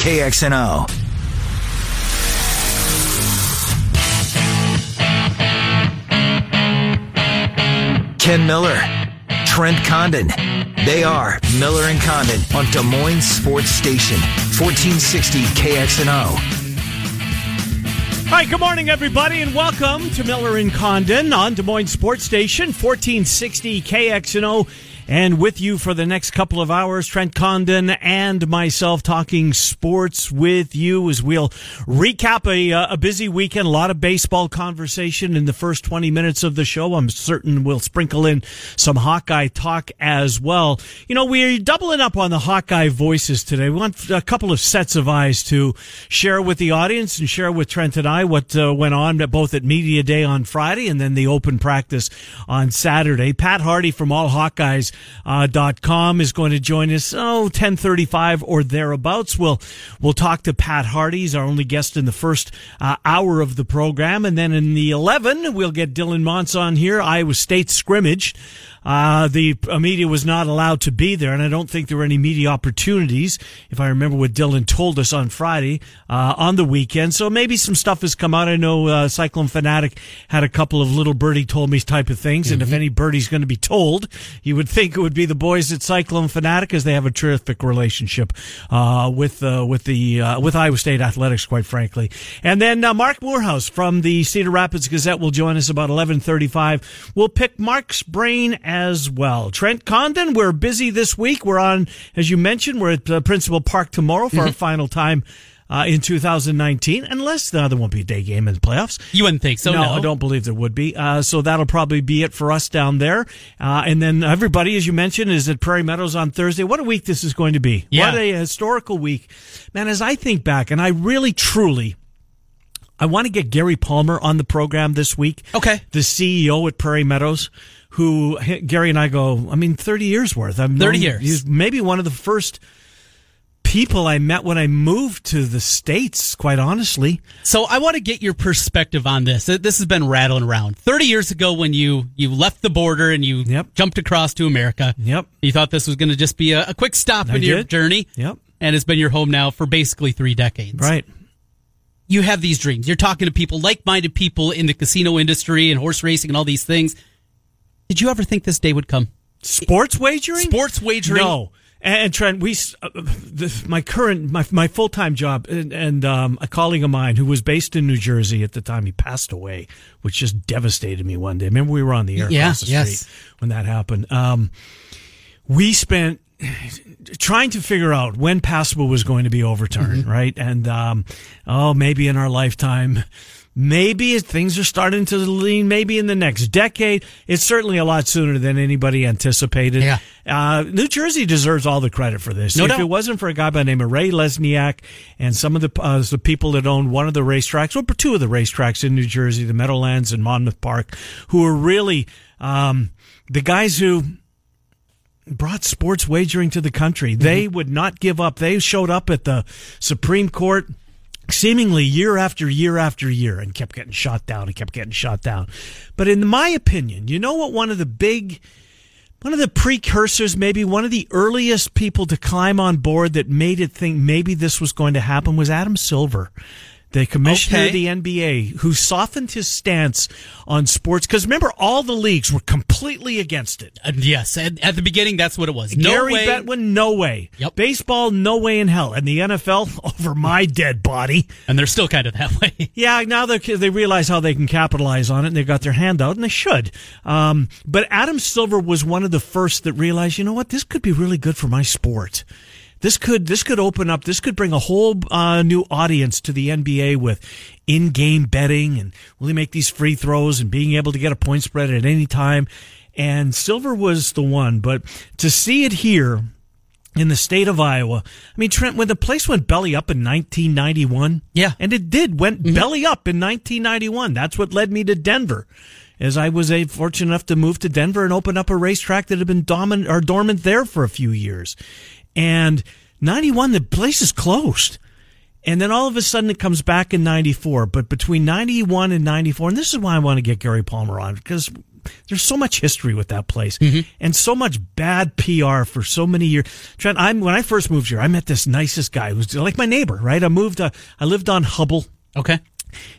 KXNO. Ken Miller, Trent Condon. They are Miller and Condon on Des Moines Sports Station, 1460 KXNO. Hi, good morning, everybody, and welcome to Miller and Condon on Des Moines Sports Station, 1460 KXNO. And with you for the next couple of hours, Trent Condon and myself talking sports with you as we'll recap a, uh, a busy weekend, a lot of baseball conversation in the first 20 minutes of the show. I'm certain we'll sprinkle in some Hawkeye talk as well. You know, we're doubling up on the Hawkeye voices today. We want a couple of sets of eyes to share with the audience and share with Trent and I what uh, went on both at Media Day on Friday and then the open practice on Saturday. Pat Harty from All Hawkeyes uh, dot com is going to join us. Oh, 1035 or thereabouts. We'll, we'll talk to Pat Harty. He's our only guest in the first uh, hour of the program. And then in the 11, we'll get Dylan Montz on here. Iowa State scrimmage. Uh, the media was not allowed to be there, and I don't think there were any media opportunities, if I remember what Dylan told us on Friday, uh, on the weekend. So maybe some stuff has come out. I know, uh, Cyclone Fanatic had a couple of little birdie told me type of things, mm-hmm. and if mm-hmm. any birdie's going to be told, you would think it would be the boys at Cyclone Fanatic, as they have a terrific relationship, uh, with, uh, with the, uh, with Iowa State Athletics, quite frankly. And then, Marc Morehouse from the Cedar Rapids Gazette will join us about 1135. We'll pick Marc's brain as well. Trent Condon, we're busy this week. We're on, as you mentioned, we're at uh, Principal Park tomorrow for our final time uh, in 2019, unless uh, there won't be a day game in the playoffs. You wouldn't think so. No, no. I don't believe there would be. Uh, so that'll probably be it for us down there. Uh, and then everybody, as you mentioned, is at Prairie Meadows on Thursday. What a week this is going to be! Yeah. What a historical week, man. As I think back, and I really, truly. I want to get Gary Palmer on the program this week. Okay. The CEO at Prairie Meadows who Gary and I go, I mean, 30 years worth. I'm 30 years. He's maybe one of the first people I met when I moved to the States, quite honestly. So I want to get your perspective on this. This has been rattling around. 30 years ago when you, you left the border and you yep. jumped across to America. Yep. You thought this was going to just be a, a quick stop I in did. your journey. Yep. And it's been your home now for basically three decades. Right you have these dreams. You're talking to people, like-minded people in the casino industry and horse racing and all these things. Did you ever think this day would come? Sports wagering? Sports wagering? No. And Trent, we, uh, the, my current, my, my full time job, and, and um, a colleague of mine who was based in New Jersey at the time, he passed away, which just devastated me one day. Remember, we were on the air yeah, across the street when that happened. Um, we spent trying to figure out when PASPA was going to be overturned, mm-hmm. right? And um, oh, maybe in our lifetime Maybe things are starting to lean, maybe in the next decade. It's certainly a lot sooner than anybody anticipated. Yeah. Uh, New Jersey deserves all the credit for this. No if doubt. it wasn't for a guy by the name of Ray Lesniak and some of the, uh, the people that own one of the racetracks, or two of the racetracks in New Jersey, the Meadowlands and Monmouth Park, who are really um, the guys who brought sports wagering to the country. Mm-hmm. They would not give up. They showed up at the Supreme Court seemingly year after year after year and kept getting shot down and kept getting shot down. But in my opinion, you know what one of the big one of the precursors, maybe one of the earliest people to climb on board that made it think maybe this was going to happen was Adam Silver the commissioner okay. of the NBA, who softened his stance on sports. Because remember, all the leagues were completely against it. Uh, yes, at, at, the beginning, that's what it was. No Gary way. Bettman, no way. Yep. Baseball, no way in hell. And the NFL, over my dead body. And they're still kind of that way. yeah, now they they realize how they can capitalize on it, and they've got their hand out, and they should. Um, but Adam Silver was one of the first that realized, you know what, this could be really good for my sport this could this could open up. This could bring a whole uh, new audience to the NBA with in-game betting and will really make these free throws and being able to get a point spread at any time. And Silver was the one, but to see it here in the state of Iowa. I mean, Trent, when the place went belly up in 1991, yeah, and it did went mm-hmm. belly up in 1991. That's what led me to Denver. As I was a, fortunate enough to move to Denver and open up a racetrack that had been dominant or dormant there for a few years. And 91, the place is closed. And then all of a sudden it comes back in 94. But between 91 and 94, and this is why I want to get Gary Palmer on, because there's so much history with that place Mm-hmm. and so much bad PR for so many years. Trent, I'm when I first moved here, I met this nicest guy who's like my neighbor, right? I moved, uh, I lived on Hubbell. Okay.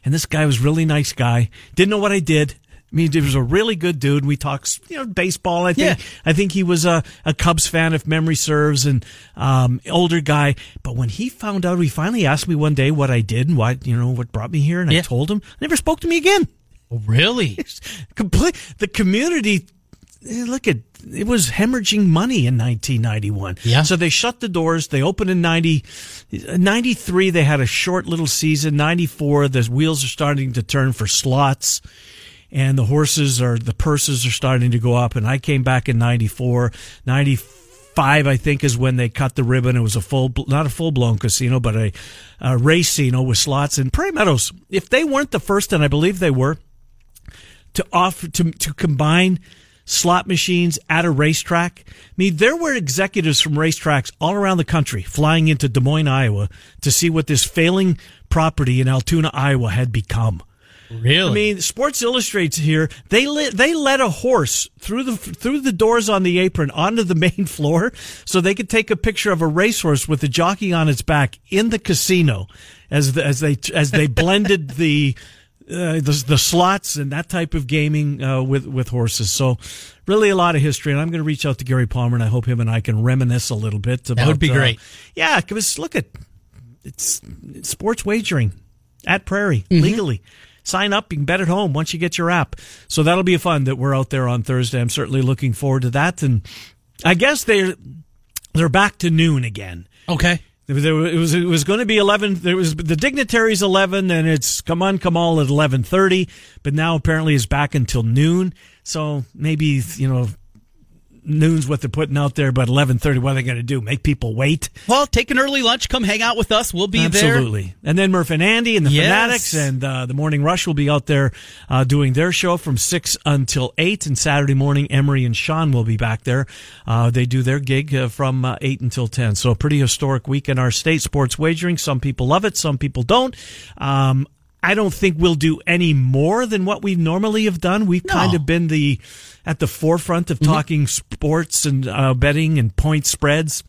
And this guy was really nice guy. Didn't know what I did. I mean, he was a really good dude. We talked, you know, baseball. I think, Yeah. I think he was a, a Cubs fan, if memory serves, and um, older guy. But when he found out, he finally asked me one day what I did and why, you know, what brought me here, and I told him. Never spoke to me again. Really? Complete the community. eh, Look at it was hemorrhaging money in 1991. Yeah. So they shut the doors. They opened in 90, 93. They had a short little season. 94. The wheels are starting to turn for slots. And the horses are, the purses are starting to go up. And I came back in 94, 95, I think is when they cut the ribbon. It was a full, not a full blown casino, but a, a racino with slots in Prairie Meadows. If they weren't the first, and I believe they were, to offer to to combine slot machines at a racetrack. I mean, there were executives from racetracks all around the country flying into Des Moines, Iowa, to see what this failing property in Altoona, Iowa, had become. Really? I mean, Sports Illustrates here. They let they let a horse through the through the doors on the apron onto the main floor, so they could take a picture of a racehorse with the jockey on its back in the casino, as the, as they as they blended the. Uh, the, the slots and that type of gaming uh, with with horses. So, really a lot of history. And I'm going to reach out to Gary Palmer, and I hope him and I can reminisce a little bit. About, would be uh, great. yeah, because look at it's, it's sports wagering at Prairie legally. Sign up. You can bet at home once you get your app. So that'll be fun that we're out there on Thursday. I'm certainly looking forward to that. And I guess they're they're back to noon again. okay. There was, it was it was going to be eleven. There was the dignitaries eleven, and it's come on, come all at eleven thirty. But now apparently it's back until noon. So maybe you know noon's what they're putting out there, but eleven thirty. What are they going to do? Make people wait? Well, take an early lunch. Come hang out with us. We'll be there. Absolutely. And then Murph and Andy and the Yes. Fanatics and uh, the Morning Rush will be out there uh, doing their show from 6 until 8. And Saturday morning, Emery and Sean will be back there. Uh, they do their gig uh, from uh, 8 until 10. So a pretty historic week in our state sports wagering. Some people love it, some people don't. Um, I don't think we'll do any more than what we normally have done. We've No. kind of been the at the forefront of talking sports and uh, betting and point spreads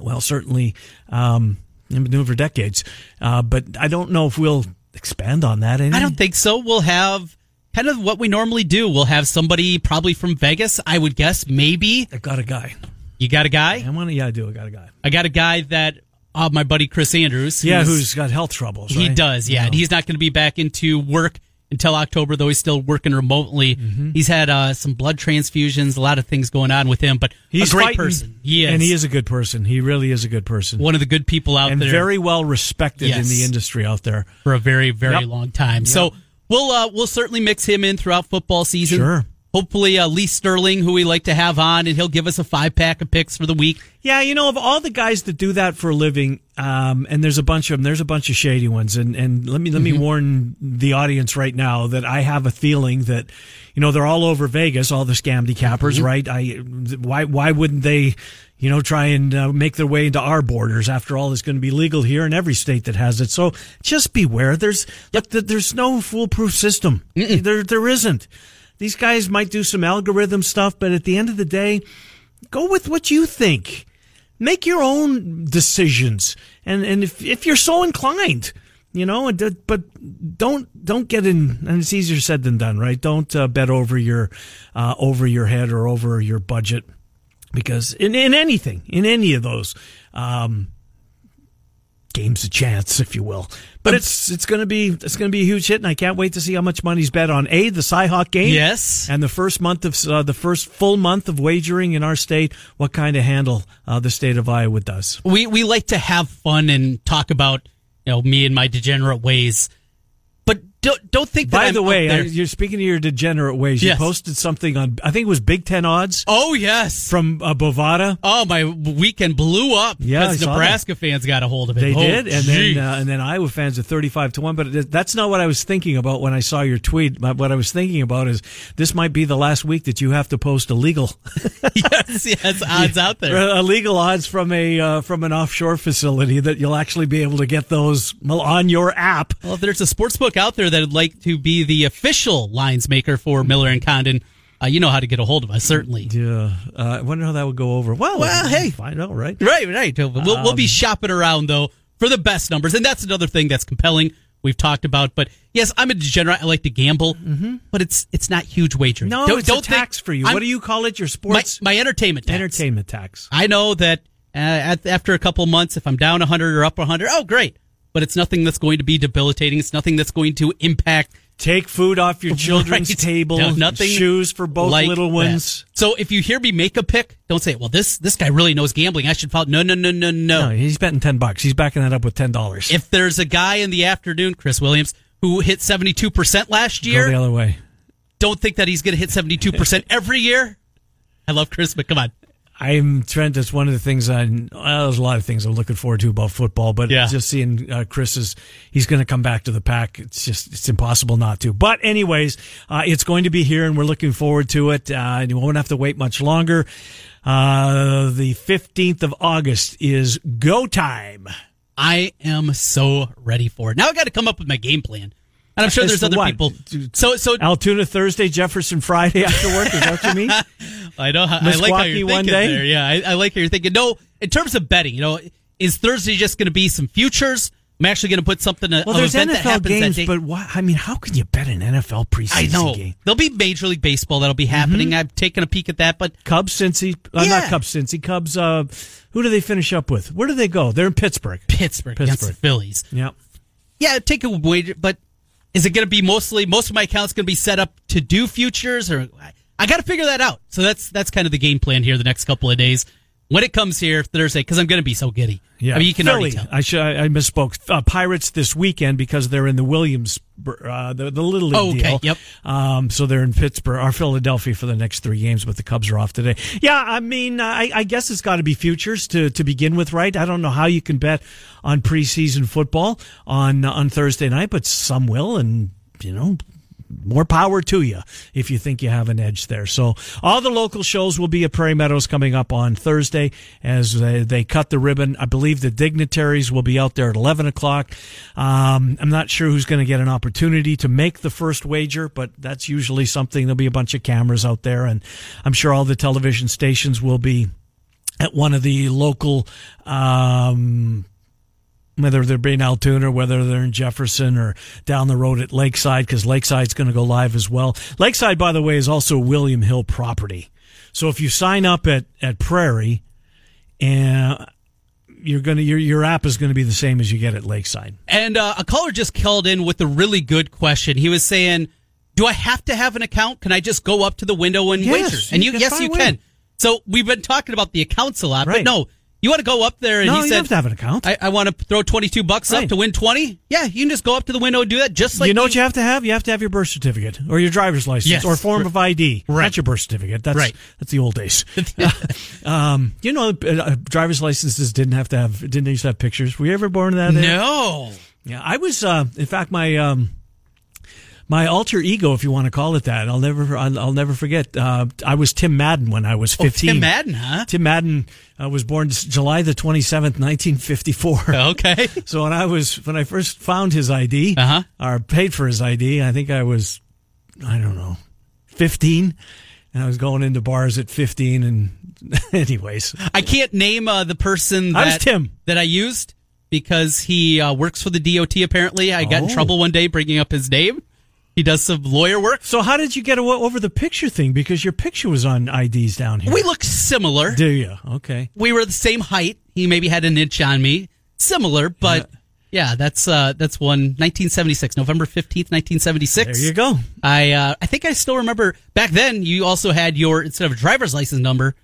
well, certainly, um, I've been doing it for decades. Uh, but I don't know if we'll expand on that. Any? I don't think so. We'll have kind of what we normally do. We'll have somebody probably from Vegas. I would guess maybe I got a guy. you got a guy. I want to. Yeah, I do. I got a guy. I got a guy that uh, my buddy Chris Andrews. Yeah, who's got health troubles? he right? does. Yeah, and he's not going to be back into work until October, though he's still working remotely. Mm-hmm. He's had uh, some blood transfusions, a lot of things going on with him, but He's a great fighting, person. He is, and he is a good person. He really is a good person, one of the good people out there. and there. very well respected in the industry out there. for a very very Yep. long time. So we'll uh, we'll certainly mix him in throughout football season. Sure. Hopefully, uh, Lee Sterling, who we like to have on, and he'll give us a five pack of picks for the week. Yeah, you know, of all the guys that do that for a living, um, and there's a bunch of them. There's a bunch of shady ones, and and let me let me warn the audience right now that I have a feeling that, you know, they're all over Vegas, all the scam decappers, right? I why why wouldn't they, you know, try and uh, make their way into our borders? After all, it's going to be legal here in every state that has it. So just beware. There's look, there's no foolproof system. There there isn't. These guys might do some algorithm stuff, but at the end of the day, go with what you think. Make your own decisions, and and if if you're so inclined, you know, but don't don't get in. And it's easier said than done, right? Don't uh, bet over your uh, over your head or over your budget, because in in anything, in any of those. Um, games a chance, if you will. But it's it's going to be it's going to be a huge hit, and I can't wait to see how much money's bet on a the Cyhawk game. Yes. and the first month of uh, the first full month of wagering in our state. What kind of handle uh, the state of Iowa does? We we like to have fun and talk about you know me and my degenerate ways, don't don't think that By I'm the way, I, you're speaking of your degenerate ways. Yes. You posted something on I think it was Big Ten odds oh yes, from uh, Bovada. oh my weekend blew up because Nebraska fans got a hold of it. They Oh, did, and gee. then uh, and then Iowa fans are thirty five to one. But it- that's not what I was thinking about when I saw your tweet. What I was thinking about is this might be the last week that you have to post illegal yes, yes, odds out there. illegal odds from a uh, from an offshore facility that you'll actually be able to get those on your app. Well, if there's a sports book out there that would like to be the official lines maker for Miller and Condon, uh, you know how to get a hold of us, certainly. Yeah, uh, I wonder how that would go over. Well, Well, hey. find out, right? Right, right. We'll, we'll be shopping around though for the best numbers, and that's another thing that's compelling. We've talked about, but yes, I'm a degenerate. I like to gamble, mm-hmm. but it's it's not huge wagering. No, Don't- it's don't a tax for you. I'm- what do you call it? Your sports my entertainment tax. entertainment tax. I know that uh, at, after a couple months, if I'm down 100 or up 100, oh great. But it's nothing that's going to be debilitating. It's nothing that's going to impact Take food off your children's Right. table. No, nothing Shoes for both like little ones. that. So if you hear me make a pick, don't say, "Well, this this guy really knows gambling. I should follow." No, no, no, no, no. No, he's betting ten bucks. He's backing that up with ten dollars. If there's a guy in the afternoon, Chris Williams, who hit 72 percent last Go year, the other way. don't think that he's going to hit 72 percent every year. I love Chris, but come on. I'm Trent. That's one of the things I. Well, there's a lot of things I'm looking forward to about football, but Yeah. just seeing uh, Chris is he's going to come back to the pack. It's just it's impossible not to. But anyways, uh, it's going to be here, and we're looking forward to it. Uh, and you won't have to wait much longer. Uh, the 15th of August is go time. I am so ready for it. Now I got to come up with my game plan, and I'm sure As there's other what? people. So, so Altoona Thursday, Jefferson Friday after work. Is that what you mean? I know. How, I like how you're one thinking day? there. Yeah, I, I like how you're thinking. No, in terms of betting, you know, is Thursday just going to be some futures? I'm actually going to put something. Well, of there's NFL that games, but why, I mean, how can you bet an NFL preseason I know game? there'll be Major League Baseball that'll be happening. I've taken a peek at that, but Cubs, Cincy, uh, not. Cubs, Cincy, Cubs. Uh, who do they finish up with? Where do they go? They're in Pittsburgh. Pittsburgh, Pittsburgh. Phillies. Yeah. Yeah, take a wager, but is it going to be mostly most of my accounts going to be set up to do futures, or I, got to figure that out. So that's that's kind of the game plan here the next couple of days. When it comes here Thursday, because I'm going to be so giddy. Yeah, I mean you can Philly. I, should, I misspoke. Uh, Pirates this weekend because they're in the Williams, uh, the, the Little League Oh, okay, deal. yep. Um, so they're in Pittsburgh or Philadelphia for the next three games, but the Cubs are off today. Yeah, I mean, I, I guess it's got to be futures to, to begin with, right? I don't know how you can bet on preseason football on on Thursday night, but some will, and you know, more power to you if you think you have an edge there. So all the local shows will be at Prairie Meadows coming up on Thursday as they, they cut the ribbon. I believe the dignitaries will be out there at 11 o'clock. Um, I'm not sure who's going to get an opportunity to make the first wager, but that's usually something. There'll be a bunch of cameras out there and I'm sure all the television stations will be at one of the local, um, whether they're being Altoona or whether they're in Jefferson or down the road at Lakeside, because Lakeside's going to go live as well. Lakeside, by the way, is also William Hill property. So if you sign up at, at Prairie, and you're gonna your your app is going to be the same as you get at Lakeside. And uh, a caller just called in with a really good question. He was saying, "Do I have to have an account? Can I just go up to the window and Yes, wager?" And you you, yes, you way. can. So we've been talking about the accounts a lot, Right. but no, you want to go up there and No, he you said, have to have an account. I, I want to throw 22 bucks Right. up to win 20. Yeah, you can just go up to the window and do that just like you know what you have to have? You have to have your birth certificate or your driver's license Yes. or form of ID. Right. Not your birth certificate. That's Right. that's the old days. um, you know, uh, driver's licenses didn't have to have didn't used to have pictures. Were you ever born in that? era? No. Yeah, I was. Uh, in fact, my um, my alter ego, if you want to call it that, I'll never I'll, I'll never forget. Uh, I was Tim Madden when I was fifteen. Oh, Tim Madden, huh? Tim Madden uh, was born July the twenty seventh, nineteen fifty four. Okay. So when I was when I first found his ID Uh-huh. or paid for his ID, I think I was I don't know fifteen, and I was going into bars at fifteen. And anyways, I can't name uh, the person that I was Tim. that I used because he uh, works for the DOT. Apparently, I got in Oh. trouble one day bringing up his name. He does some lawyer work. so how did you get over the picture thing? Because your picture was on IDs down here. We look similar. Do you? Okay. we were the same height. He maybe had an inch on me, similar, but yeah, that's uh, that's one 1976, November 15th, 1976. There you go. I uh, I think I still remember back then. You also had your instead of a driver's license number,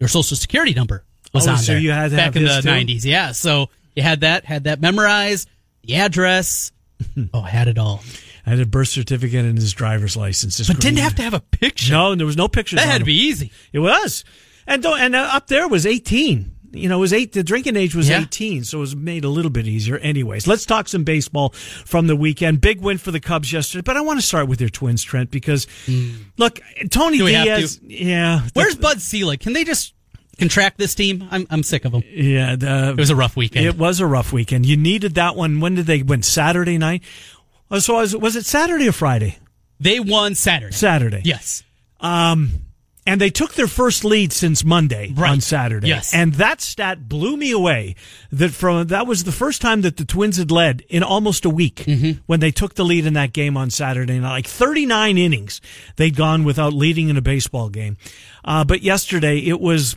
your social security number was Oh, on so there. you had back in the too? 90s. Yeah, so you had that, had that memorized, the address. oh, I had it all, I had a birth certificate and his driver's license. But didn't have to have a picture. No, there was no pictures. that had to be easy. It was, and and uh, up there was eighteen. You know, it was eight. The drinking age was Yeah. eighteen, so it was made a little bit easier. Anyways, let's talk some baseball from the weekend. Big win for the Cubs yesterday, but I want to start with your Twins, Trent, because look, Tony. Do we have Diaz. to? Yeah, Where's Bud Selig? Can they just contract this team? I'm I'm sick of them. yeah? The, It was a rough weekend. It was a rough weekend. You needed that one. When did they win? Saturday night. Oh, So was, was it Saturday or Friday? They won Saturday. Saturday. Yes. Um, and they took their first lead since Monday Right. on Saturday. Yes. And that stat blew me away. That from that was the first time that the Twins had led in almost a week Mm-hmm. when they took the lead in that game on Saturday night. Like 39 innings they'd gone without leading in a baseball game. Uh, but yesterday it was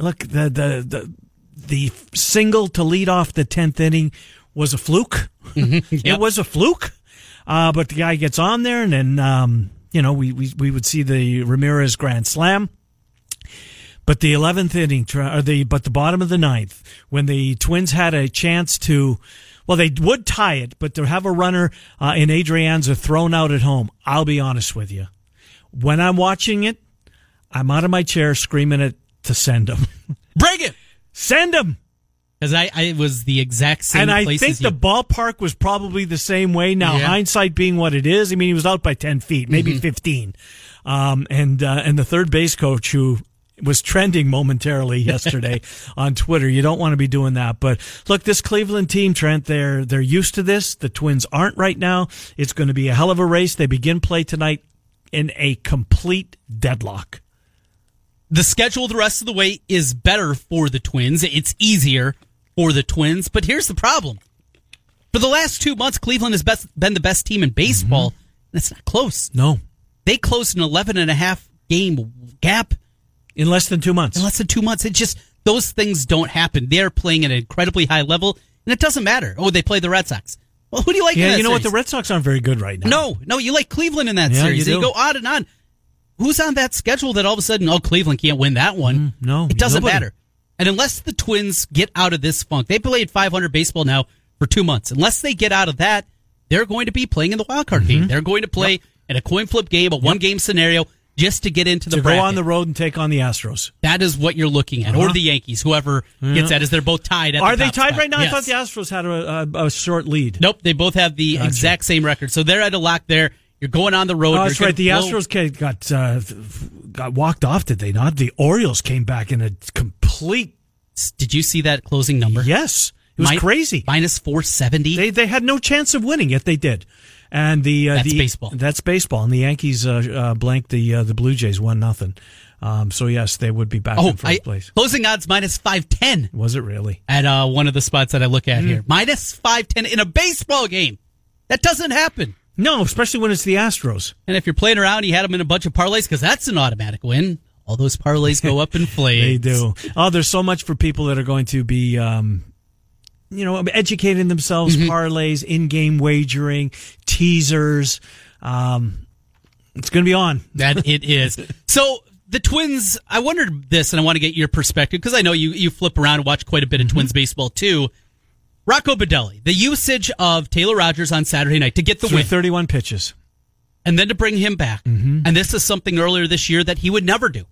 look the the the the single to lead off the 10th inning was a fluke. Yep. It was a fluke. Uh, but the guy gets on there, and then um, you know we, we we would see the Ramirez grand slam. But the eleventh inning, or the but the bottom of the ninth, when the Twins had a chance to, well, they would tie it, but to have a runner uh, in Adrianza thrown out at home, I'll be honest with you, when I'm watching it, I'm out of my chair screaming it to send him, Bring it! send him. Because I, I was the exact same and I think as you. the ballpark was probably the same way. Now, Yeah. hindsight being what it is, I mean, he was out by ten feet, maybe Mm-hmm. fifteen. Um, and uh, and the third base coach who was trending momentarily yesterday on Twitter. You don't want to be doing that. But look, this Cleveland team, Trent, they're they're used to this. The Twins aren't right now. It's going to be a hell of a race. They begin play tonight in a complete deadlock. the schedule the rest of the way is better for the Twins. It's easier for the Twins, but here's the problem. For the last two months, Cleveland has best, been the best team in baseball, and it's not close. No, They closed an 11 and a half game gap in less than two months. in less than two months. It just, those things don't happen. They're playing at an incredibly high level, and it doesn't matter. Oh, they play the Red Sox. Well, who do you like yeah, you know what? The? Red Sox aren't very good right now. No, no, you like Cleveland in that Yeah, series. you You, go on and on. Who's on that schedule that all of a sudden, oh, Cleveland can't win that one? Mm, no, it doesn't nobody. matter. And unless the Twins get out of this funk, they played 500 baseball now for two months. Unless they get out of that, they're going to be playing in the wild card Mm-hmm. game. They're going to play in a coin flip game, a one game scenario, just to get into the to bracket. go on the road and take on the Astros. that is what you're looking at, Uh-huh. or the Yankees, whoever gets that, is they're both tied. At Are the they tied spot. right now? I thought the Astros had a, a, a short lead. Nope, they both have the exact same record, so they're at a lock there. You're going on the road. Oh, that's right. The blow- Astros got uh, got walked off, did they not? The Orioles came back in a complete Did you see that closing number? yes. It was Mi- crazy. Minus 470. They they had no chance of winning, yet they did. And the uh, That's the, baseball. That's baseball. And the Yankees uh, uh, blanked the uh, the Blue Jays one nothing. Um, so yes, they would be back oh, in first I, place. closing odds minus 510 Was it really? at uh, one of the spots that I look Mm. at here. Minus 510 in a baseball game. That doesn't happen. No, especially when it's the Astros. And if you're playing around, you had them in a bunch of parlays because that's an automatic win. All those parlays go up in flames. They do. Oh, there's so much for people that are going to be, um, you know, educating themselves, Mm-hmm. parlays, in-game wagering, teasers. Um, it's going to be on. That it is. So the Twins, I wondered this, and I want to get your perspective because I know you you flip around and watch quite a bit of Twins baseball too. Rocco Baldelli, the usage of Taylor Rogers on Saturday night to get the Through win, 31 pitches. and then to bring him back, Mm-hmm. and this is something earlier this year that he would never do.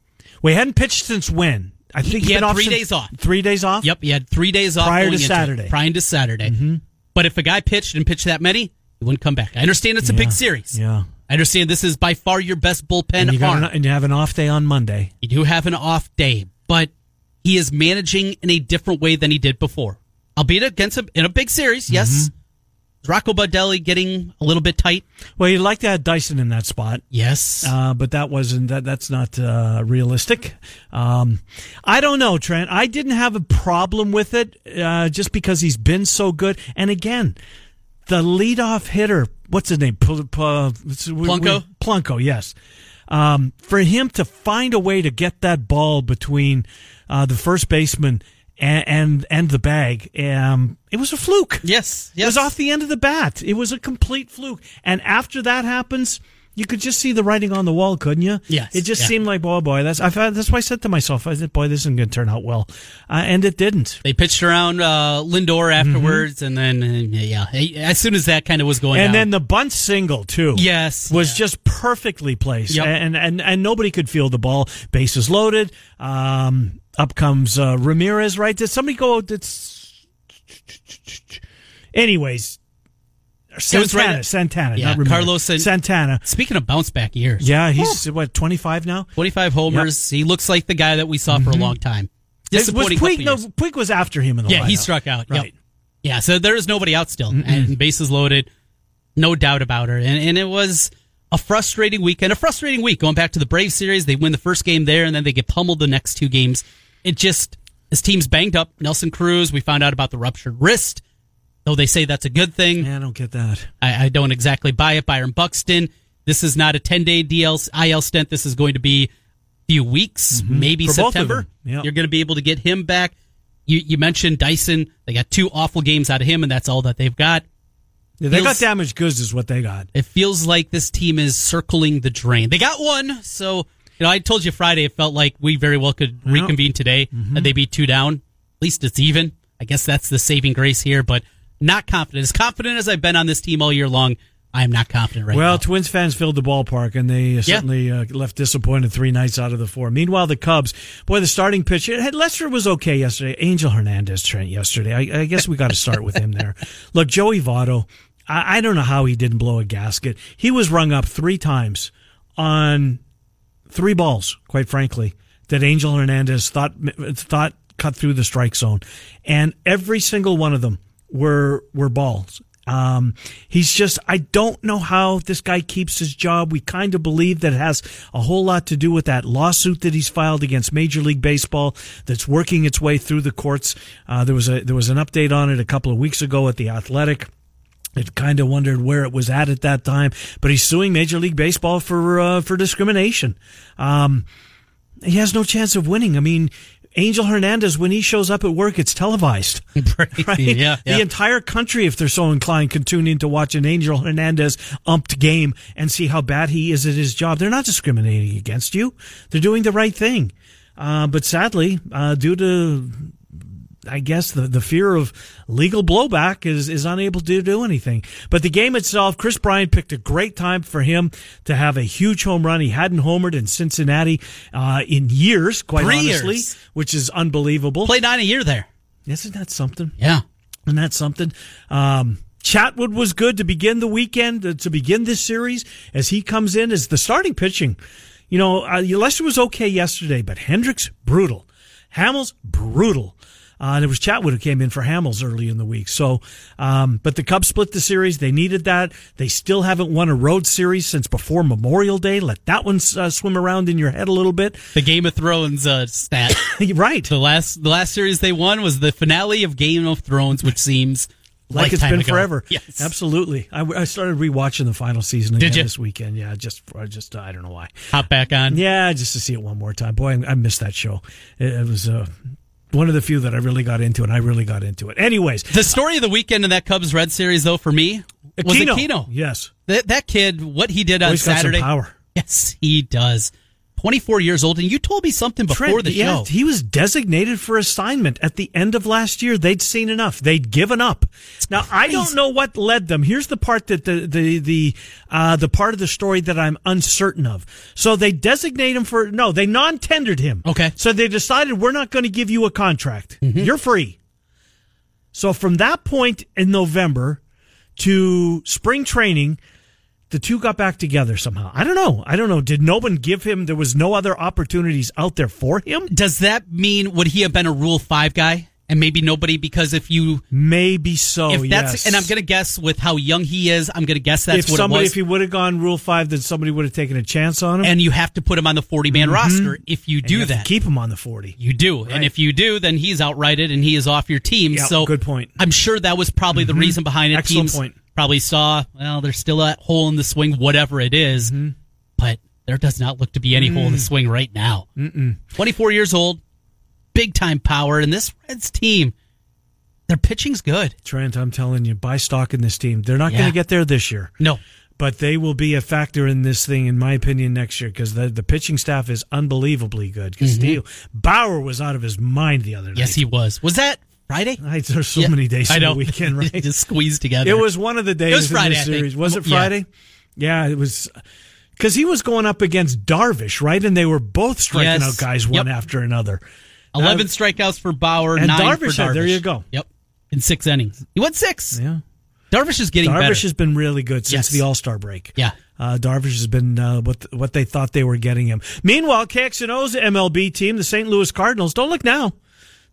We hadn't pitched since when? I think He he's had three days off. Three days off. Yep, he had three days off Prior going to it, Saturday. Mm-hmm. prior to Saturday. But if a guy pitched and pitched that many, he wouldn't come back. I understand it's a big series. Yeah. I understand this is by far your best bullpen And you, arm. an, and you have an off day on Monday. You do have an off day, but he is managing in a different way than he did before. Albeit against a, in a big series, yes. Mm-hmm. Is Rocco Baldelli getting a little bit tight? Well, you'd like to have Dyson in that spot. Yes. Uh, but that wasn't that. That's not uh, realistic. Um, I don't know, Trent. I didn't have a problem with it uh, just because he's been so good. And again, the leadoff hitter, what's his name? P- P- what's- we- we- Plunko? Plunko, yes. Um, for him to find a way to get that ball between uh, the first baseman and and, and the bag, um, it was a fluke. yes. It was off the end of the bat. It was a complete fluke. And after that happens, you could just see the writing on the wall, couldn't you? Yes, It just yeah. seemed like, oh boy, that's I've that's why I said to myself, I said, boy, this isn't going to turn out well, uh, and it didn't. They pitched around uh, Lindor afterwards, and then uh, yeah, as soon as that kind of was going, Mm-hmm. And down, then the bunt single too. yes, Was yeah. just perfectly placed, Yep. and, and and nobody could feel the ball. Bases loaded. Um, up comes uh, Ramirez. Right? Did somebody go? That's. Anyways, Santana. right- Santana. Yeah. Carlos San- Santana. Speaking of bounce back years, Yeah, he's what twenty five now. 25 homers. He looks like the guy that we saw for a mm-hmm. long time. Was Puig, no. Puig was after him in the Yeah, he struck out. Yep. Right. Yeah, so there is nobody out still, and bases loaded. No doubt about her. And, and it was a frustrating weekend, a frustrating week going back to the Brave series. They win the first game there and then they get pummeled the next two games. It just, his team's banged up. Nelson Cruz, we found out about the ruptured wrist, though they say that's a good thing. Yeah, I don't get that. I, I don't exactly buy it. Byron Buxton, this is not a 10 day DL, IL stint. This is going to be a few weeks, maybe Mm-hmm. For September. Yep. You're going to be able to get him back. You, you mentioned Dyson. They got two awful games out of him, and that's all that they've got. Yeah, they got Feels- damaged goods, is what they got. It feels like this team is circling the drain. They got one, so you know I told you Friday. It felt like we very well could reconvene today, Mm-hmm. and they beat two down. At least it's even. I guess that's the saving grace here, but not confident. As confident as I've been on this team all year long, I am not confident right well, now. Well, Twins fans filled the ballpark, and they uh, certainly uh, left disappointed three nights out of the four. Meanwhile, the Cubs, boy, the starting pitcher, had- Lester was okay yesterday. Angel Hernandez Trent yesterday. I, I guess we got to start with him there. Look, Joey Votto, I, I don't know how he didn't blow a gasket. He was rung up three times on three balls, quite frankly, that Angel Hernandez thought thought cut through the strike zone, and every single one of them were were balls. Um, he's just I don't know how this guy keeps his job. We kind of believe that it has a whole lot to do with that lawsuit that he's filed against Major League Baseball that's working its way through the courts. Uh, there was a there was an update on it a couple of weeks ago at the Athletic. It kind of wondered where it was at at that time, but he's suing Major League Baseball for uh, for discrimination. Um, he has no chance of winning. I mean, Angel Hernandez, when he shows up at work, it's televised. Right? Yeah, yeah. The entire country, if they're so inclined, can tune in to watch an Angel Hernandez umped game and see how bad he is at his job. They're not discriminating against you. They're doing the right thing. Uh, but sadly, uh, due to I guess the, the fear of legal blowback is, is unable to do anything. But the game itself, Kris Bryant picked a great time for him to have a huge home run. He hadn't homered in Cincinnati uh, in years, quite Three honestly, years. which is unbelievable. Played nine a year there. Isn't that something? Yeah. And that's something. Um, Chatwood was good to begin the weekend, uh, to begin this series as he comes in as the starting pitching. You know, uh, Lester was okay yesterday, but Hendricks, brutal. Hamels, brutal. Uh, there was Chatwood who came in for Hamels early in the week. So, um, but the Cubs split the series. They needed that. They still haven't won a road series since before Memorial Day. Let that one uh, swim around in your head a little bit. The Game of Thrones uh, stat. right. the last the last series they won was the finale of Game of Thrones, which seems like it's been ago. forever. Yes, absolutely. I, I started rewatching the final season again this weekend. Yeah, just I just I don't know why. Hop back on. Yeah, just to see it one more time. Boy, I, I missed that show. It, it was uh, one of the few that I really got into, and I really got into it. Anyways, The story of the weekend in that Cubs Red series, though, for me was Aquino. Aquino. Yes, That that kid, what he did on Boy, he's got some Saturday. power. Yes, he does. Twenty four years old, and you told me something before Trent, the yeah, he was designated for assignment at the end of last year. They'd seen enough. They'd given up. Now I don't know what led them. Here's the part that the the the uh, the part of the story that I'm uncertain of. So they designate him for no, they non-tendered him. Okay. So they decided we're not going to give you a contract. You're free. So from that point in November to spring training, the two got back together somehow. I don't know. I don't know. Did no one give him? There was no other opportunities out there for him. Does that mean would he have been a Rule Five guy, and maybe nobody? Because if you, Maybe so. if that's, yes. and I'm gonna guess with how young he is, I'm gonna guess that's if what somebody, it was. if he would have gone Rule Five, then somebody would have taken a chance on him. and you have to put him on the 40 man roster. If you do you have to that, keep him on the forty. You do. And if you do, then he's outrighted and he is off your team. Yeah, so good point. Mm-hmm. I'm sure that was probably the reason behind it. Excellent Teams point. probably saw, well, there's still a hole in the swing, whatever it is. Mm-hmm. But there does not look to be any hole Mm. in the swing right now. Mm-mm. 24 years old, big time power. And this Reds team, their pitching's good. Trent, I'm telling you, buy stock in this team. They're not Yeah. going to get there this year. No. but they will be a factor in this thing, in my opinion, next year because the the pitching staff is unbelievably good. Castillo Bauer was out of his mind the other night. Mm-hmm. Yes, he was. Was that Friday? I, there's so Yeah. many days I in know. the weekend, right? Just squeezed together. it was one of the days it was in Friday, series. Was it Yeah. Friday? Yeah, it was. Because he was going up against Darvish, right? And they were both striking Yes. out guys one Yep. after another. 11 strikeouts for Bauer, and 9 Darvish for Darvish. there you go. Yep. In six innings. He went six. Yeah. Darvish is getting Darvish better. has been really good since Yes. the All Star break. Yeah. Uh, Darvish has been uh, what what they thought they were getting him. Meanwhile, KXNO's MLB team, the St. Louis Cardinals, don't look now.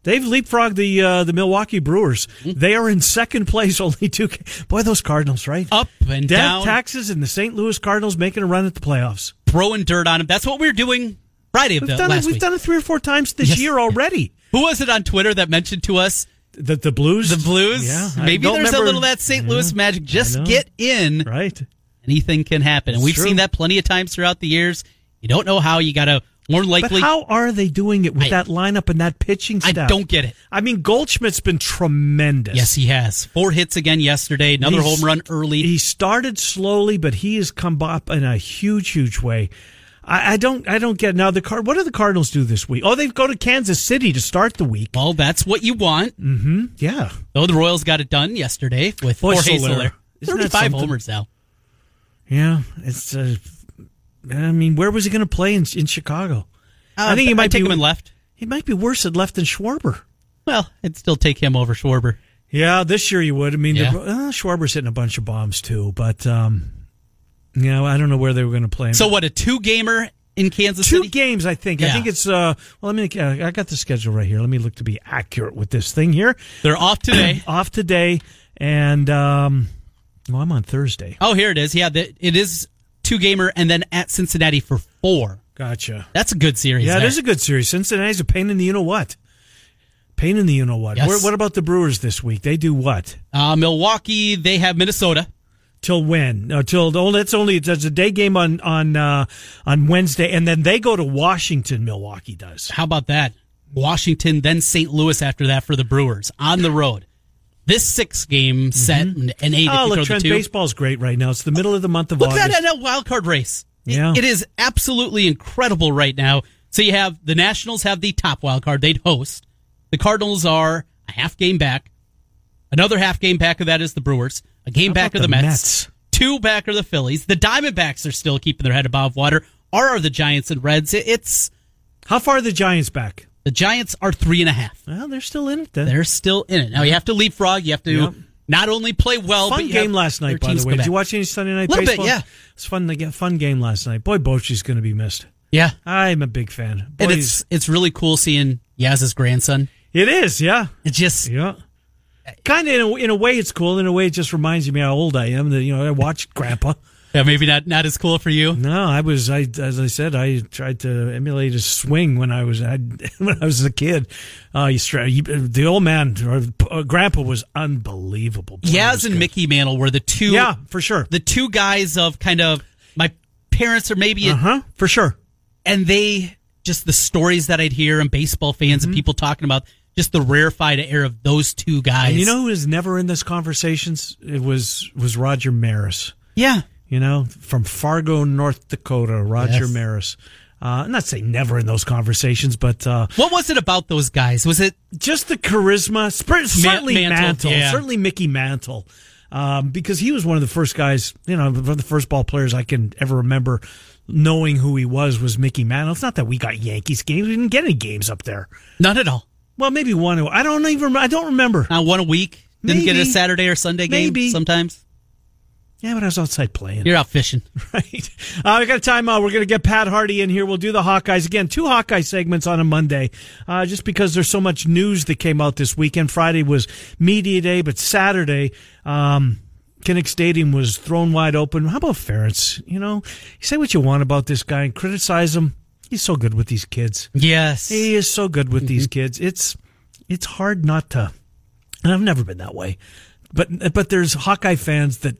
They've leapfrogged the uh, the Milwaukee Brewers. Mm-hmm. They are in second place, only two. Boy, those Cardinals, right? Up and Death down. taxes and the St. Louis Cardinals making a run at the playoffs. throwing dirt on him. That's what we're doing Friday of We've the done it. We've week. done it three or four times this Yes. year already. Who was it on Twitter that mentioned to us The the Blues, the Blues? Yeah, Maybe there's remember- a little of that St. Louis magic. Just get in. right. Anything can happen, and It's we've true. seen that plenty of times throughout the years. You don't know how. You got to more But likely. how are they doing it with I- that lineup and that pitching staff? I don't get it. I mean, Goldschmidt's been tremendous. Yes, he has four hits again yesterday. Another He's- home run early. He started slowly, but he has come up in a huge, huge way. I, I don't, I don't get now the card. What do the Cardinals do this week? Oh, they go to Kansas City to start the week. well, that's what you want. Mm-hmm. Yeah, Though the Royals got it done yesterday with Boy, Jorge Soler. Soler. Thirty-five homers now. yeah. It's. Uh, I mean, where was he going to play in, in Chicago? I think he I'd might take be him in left. He might be worse at left than Schwarber. Well, I'd still take him over Schwarber. Yeah, this year you would. I mean, Yeah. the, uh, Schwarber's hitting a bunch of bombs too, but um, you know, I don't know where they were going to play him. So what? A two gamer in Kansas two City. games, I think. I think it's. Uh, well, let me. Uh, I got the schedule right here. Let me look to be accurate with this thing here. They're off today. Off today, and um, well, I'm on Thursday. oh, here it is. Yeah, the, it is two gamer, and then at Cincinnati for four. Gotcha. That's a good series. Yeah, it there. is a good series. Cincinnati's a pain in the you know what. Pain in the you know what. Yes. What, what about the Brewers this week? They do what? Uh, Milwaukee, they have Minnesota. Till when? No, till oh, that's only there's a day game on on uh, on Wednesday, and then they go to Washington. Milwaukee does. How about that? Washington, then St. Louis after that for the Brewers on the road. This six game set and and eight. Oh, look, Trent, baseball's great right now. It's the middle of the month of Look August. at that wild card race. It- Yeah. it is absolutely incredible right now. So you have the Nationals have the top wild card they'd host. The Cardinals are a half game back. Another half game back of that is the Brewers. A game back are the, the Mets. Mets? Two back are the Phillies. The Diamondbacks are still keeping their head above water. Are are the Giants and Reds? It's How far are the Giants back? the Giants are three and a half. Well, they're still in it. Then. They're still in it. Now you have to leapfrog. You have to Yep. not only play well, fun but game last night. By the way, did you watch any Sunday night Little bit, baseball? yeah. It's fun. get Fun game last night. Boy, Bochy's going to be missed. Yeah, I'm a big fan. Boy, and it's it's really cool seeing Yaz's grandson. it is. Yeah, It's just yeah. Kind of in a, in a way, it's cool. In a way, it just reminds me how old I am. That you know, I watched Grandpa. yeah, maybe not not as cool for you. No, I was. I as I said, I tried to emulate his swing when I was I, when I was a kid. Uh, you, you, the old man, or, uh, Grandpa, was unbelievable. Boy, he was Yaz and good. Mickey Mantle were the two. Yeah, for sure. the two guys of kind of my parents or maybe, Uh huh. For sure. and they just the stories that I'd hear and baseball fans Mm-hmm. and people talking about just the rarefied air of those two guys. And you know who was never in this conversations? It was was Roger Maris. yeah, You know, from Fargo, North Dakota, Roger Yes. Maris. Uh, I'm not saying never in those conversations, but uh, what was it about those guys? Was it just the charisma. Certainly Mantle, Mantle, yeah. certainly Mickey Mantle, um, because he was one of the first guys. You know, one of the first ball players I can ever remember knowing who he was was Mickey Mantle. It's not that we got Yankees games; we didn't get any games up there. none at all? Well, maybe one. I don't even. I don't remember. Not one a week. Didn't get a Saturday or Sunday game. Maybe. Sometimes Yeah, but I was outside playing. you're out fishing. Right. Uh, we got a timeout. We're going to get Pat Harty in here. We'll do the Hawkeyes again. Two Hawkeye segments on a Monday, uh, just because there's so much news that came out this weekend. Friday was media day, but Saturday, um, Kinnick Stadium was thrown wide open. How about Ferentz? You know, you say what you want about this guy and criticize him. He's so good with these kids. Yes. He is so good with these mm-hmm. kids. It's it's hard not to. And I've never been that way, but but there's Hawkeye fans that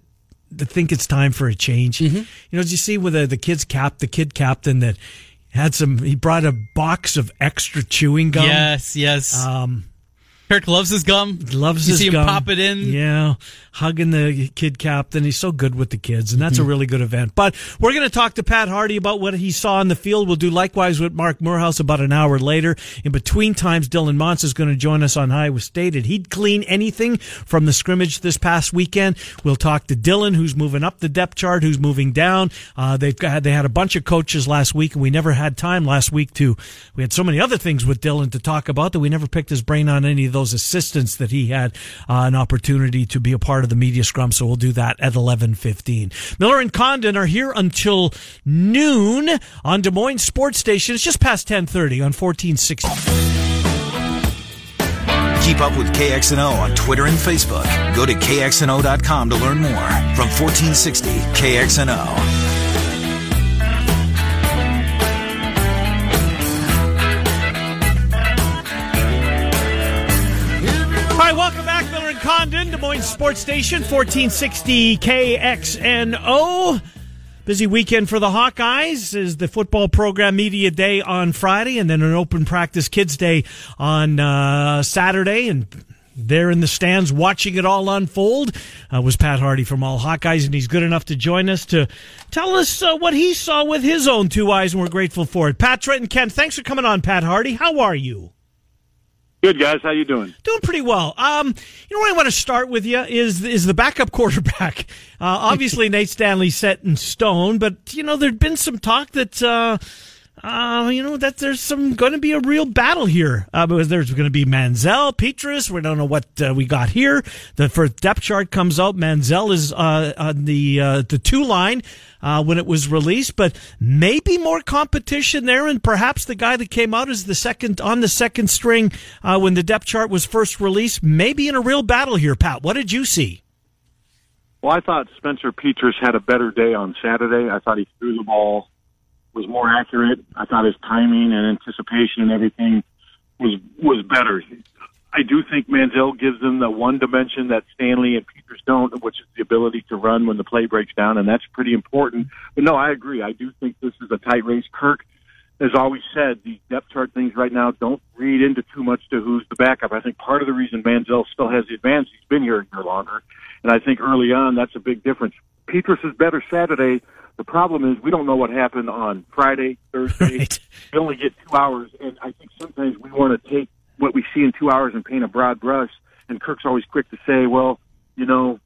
that think it's time for a change. Mm-hmm. You know, as you see with the the kids cap the kid captain that had some? He brought a box of extra chewing gum. Yes, yes. Um, Kirk loves his gum. loves you his see him gum. pop it in. Yeah, hugging the kid captain. He's so good with the kids, and that's a really good event. But we're going to talk to Pat Harty about what he saw in the field. We'll do likewise with Marc Morehouse about an hour later. In between times, Dylan Montz is going to join us on Iowa State. Did he'd clean anything from the scrimmage this past weekend? We'll talk to Dylan, who's moving up the depth chart, who's moving down. Uh, they've got, they had a bunch of coaches last week, and we never had time last week to. We had so many other things with Dylan to talk about that we never picked his brain on any of those assistants that he had uh, an opportunity to be a part of the media scrum. So we'll do that at eleven fifteen. Miller and Condon are here until noon on Des Moines Sports Station. It's just past ten thirty on fourteen sixty. Keep up with KXNO on Twitter and Facebook. Go to KXNO.com to learn more. From 1460 KXNO. Condon, Des Moines Sports Station, 1460 KXNO. Busy weekend for the Hawkeyes is the football program media day on Friday and then an open practice kids day on uh, Saturday. And there in the stands watching it all unfold uh, was Pat Harty from All Hawkeyes, and he's good enough to join us to tell us uh, what he saw with his own two eyes, and we're grateful for it. Pat Trent and Ken, thanks for coming on, Pat Harty. How are you? Good guys, how you doing? Doing pretty well. Um, you know what I want to start with you is is the backup quarterback. Uh, obviously, Nate Stanley set in stone, but you know there'd been some talk that. Uh, uh, you know that there's some going to be a real battle here uh, because there's going to be Mansell, Petras. We don't know what uh, we got here. The first depth chart comes out. Mansell is uh, on the uh, the two line uh, when it was released, but maybe more competition there, and perhaps the guy that came out as the second on the second string when the depth chart was first released, maybe in a real battle here. Pat, what did you see? Well, I thought Spencer Petras had a better day on Saturday. I thought he threw the ball was more accurate. I thought his timing and anticipation and everything was was better. I do think Mansell gives them the one dimension that Stanley and Petras don't, which is the ability to run when the play breaks down, and that's pretty important. But no, I agree. I do think this is a tight race. Kirk has always said these depth chart things right now don't read into too much to who's the backup. I think part of the reason Mansell still has the advantage, he's been here a year longer, and I think early on that's a big difference. Petras is better Saturday the problem is we don't know what happened on Friday, Thursday. Right. We only get two hours, and I think sometimes we want to take what we see in two hours and paint a broad brush. And Kirk's always quick to say, "Well, you know,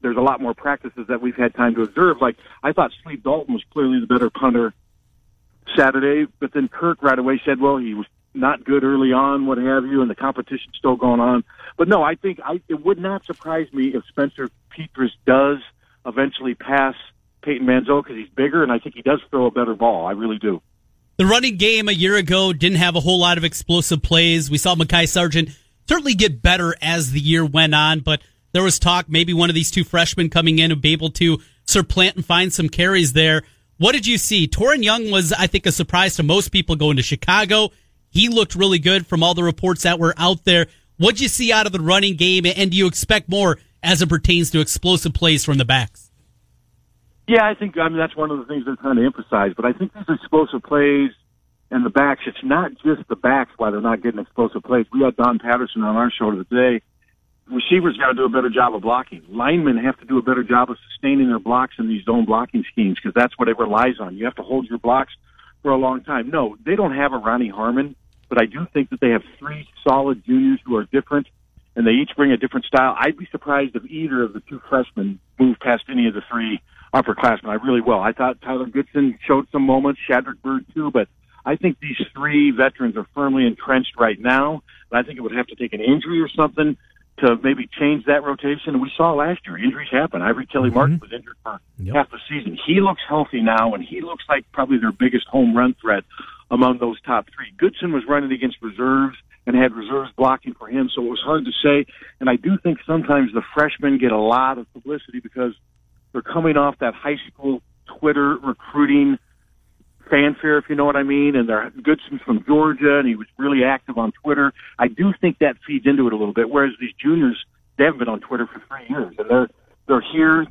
there's a lot more practices that we've had time to observe." Like I thought, Sleep Dalton was clearly the better punter Saturday, but then Kirk right away said, "Well, he was not good early on, what have you, and the competition's still going on." But no, I think I, it would not surprise me if Spencer Petras does eventually pass Peyton Mansell because he's bigger, and I think he does throw a better ball. I really do. The running game a year ago didn't have a whole lot of explosive plays. We saw Mekhi Sargent certainly get better as the year went on, but there was talk maybe one of these two freshmen coming in would be able to supplant and find some carries there. What did you see? Toren Young was, I think, a surprise to most people going to Chicago. He looked really good from all the reports that were out there. What'd you see out of the running game, and do you expect more as it pertains to explosive plays from the backs? Yeah, I think I mean that's one of the things they're trying to emphasize. But I think these explosive plays and the backs, it's not just the backs why they're not getting explosive plays. We had Don Patterson on our show today. Receivers got to do a better job of blocking. Linemen have to do a better job of sustaining their blocks in these zone blocking schemes because that's what it relies on. You have to hold your blocks for a long time. No, they don't have a Ronnie Harmon, but I do think that they have three solid juniors who are different and they each bring a different style. I'd be surprised if either of the two freshmen move past any of the three upperclassmen. I really will. I thought Tyler Goodson showed some moments, Shadrick Byrd too, but I think these three veterans are firmly entrenched right now. But I think it would have to take an injury or something to maybe change that rotation. We saw last year injuries happen. Ivory Kelly mm-hmm. Martin was injured for yep. half the season. He looks healthy now, and he looks like probably their biggest home run threat among those top three. Goodson was running against reserves and had reserves blocking for him, so it was hard to say. And I do think sometimes the freshmen get a lot of publicity because they're coming off that high school Twitter recruiting fanfare, if you know what I mean. And they're Goodson's from Georgia, and he was really active on Twitter. I do think that feeds into it a little bit. Whereas these juniors, they haven't been on Twitter for three years, and they're they're here.